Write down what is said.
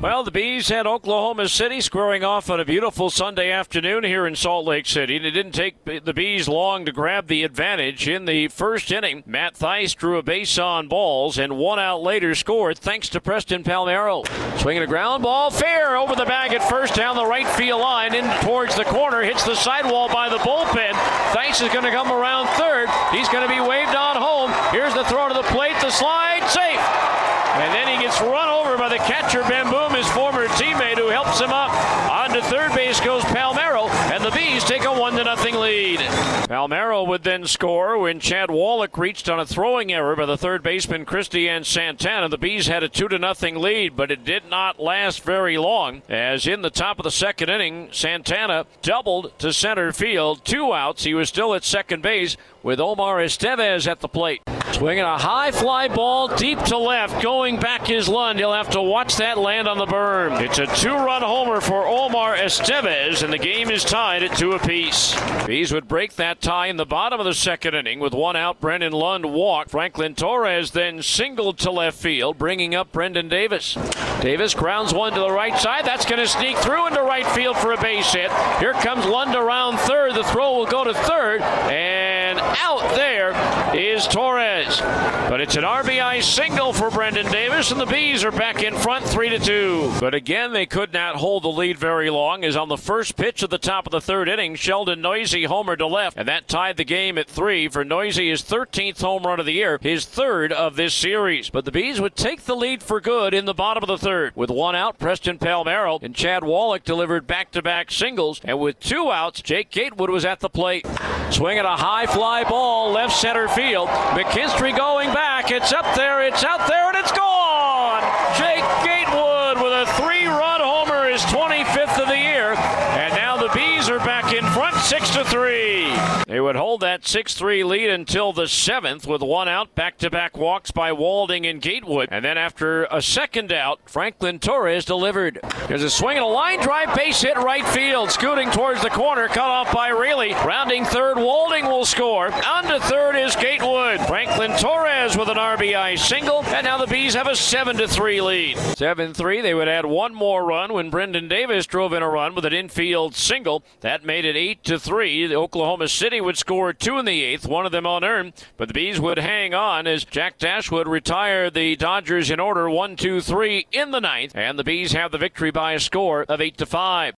Well, the Bees had Oklahoma City squaring off on a beautiful Sunday afternoon here in Salt Lake City. And it didn't take the Bees long to grab the advantage. In the first inning, Matt Thaiss drew a base on balls and one out later scored thanks to Preston Palmeiro. Swinging a ground ball, fair over the bag at first down the right field line in towards the corner, hits the sidewall by the bullpen. Thaiss is going to come around third. He's going to be waved on home. Here's the throw to the plate, the slide, safe. And then he gets run over by the catcher, Bamboom, his former teammate, who helps him up. On to third base goes Palmeiro, and the Bees take a one to nothing lead. Palmeiro would then score when Chad Wallach reached on a throwing error by the third baseman Cristian Santana. The Bees had a two to nothing lead, but it did not last very long. As in the top of the second inning, Santana doubled to center field, two outs. He was still at second base with Omar Estevez at the plate. Swinging a high fly ball deep to left. Going back is Lund. He'll have to watch that land on the berm. It's a two run homer for Omar Estevez, and the game is tied at two apiece. Bees would break that tie in the bottom of the second inning with one out. Brendan Lund walked. Franklin Torres then singled to left field, bringing up Brendon Davis. Davis grounds one to the right side. That's going to sneak through into right field for a base hit. Here comes Lund around third. The throw will go to third, is Torres. But it's an RBI single for Brendon Davis, and the Bees are back in front, three to two. But again, they could not hold the lead very long. As on the first pitch of the top of the third inning, Sheldon Neuse homered to left, and that tied the game at three for Neuse his 13th home run of the year, his third of this series. But the Bees would take the lead for good in the bottom of the third. With one out, Preston Palmeiro and Chad Wallach delivered back-to-back singles, and with two outs, Jake Gatewood was at the plate. Swinging a high fly ball left center field. McKinstry going back. It's up there, it's out there, and it's! 3. They would hold that 6 3 lead until the seventh with one out, back to back walks by Walding and Gatewood. And then after a second out, Franklin Torres delivered. There's a swing and a line drive, base hit right field, scooting towards the corner, cut off by Raley. Rounding third, Walding will score. On to third is Gatewood. Franklin Torres with an RBI single, and now the Bees have a 7 3 lead. 7 3, they would add one more run when Brendon Davis drove in a run with an infield single. That made it 8 3. The Oklahoma City would score two in the eighth, one of them unearned, but the Bees would hang on as Jack Dashwood retired the Dodgers in order one, two, three in the ninth, and the Bees have the victory by a score of 8 to 5.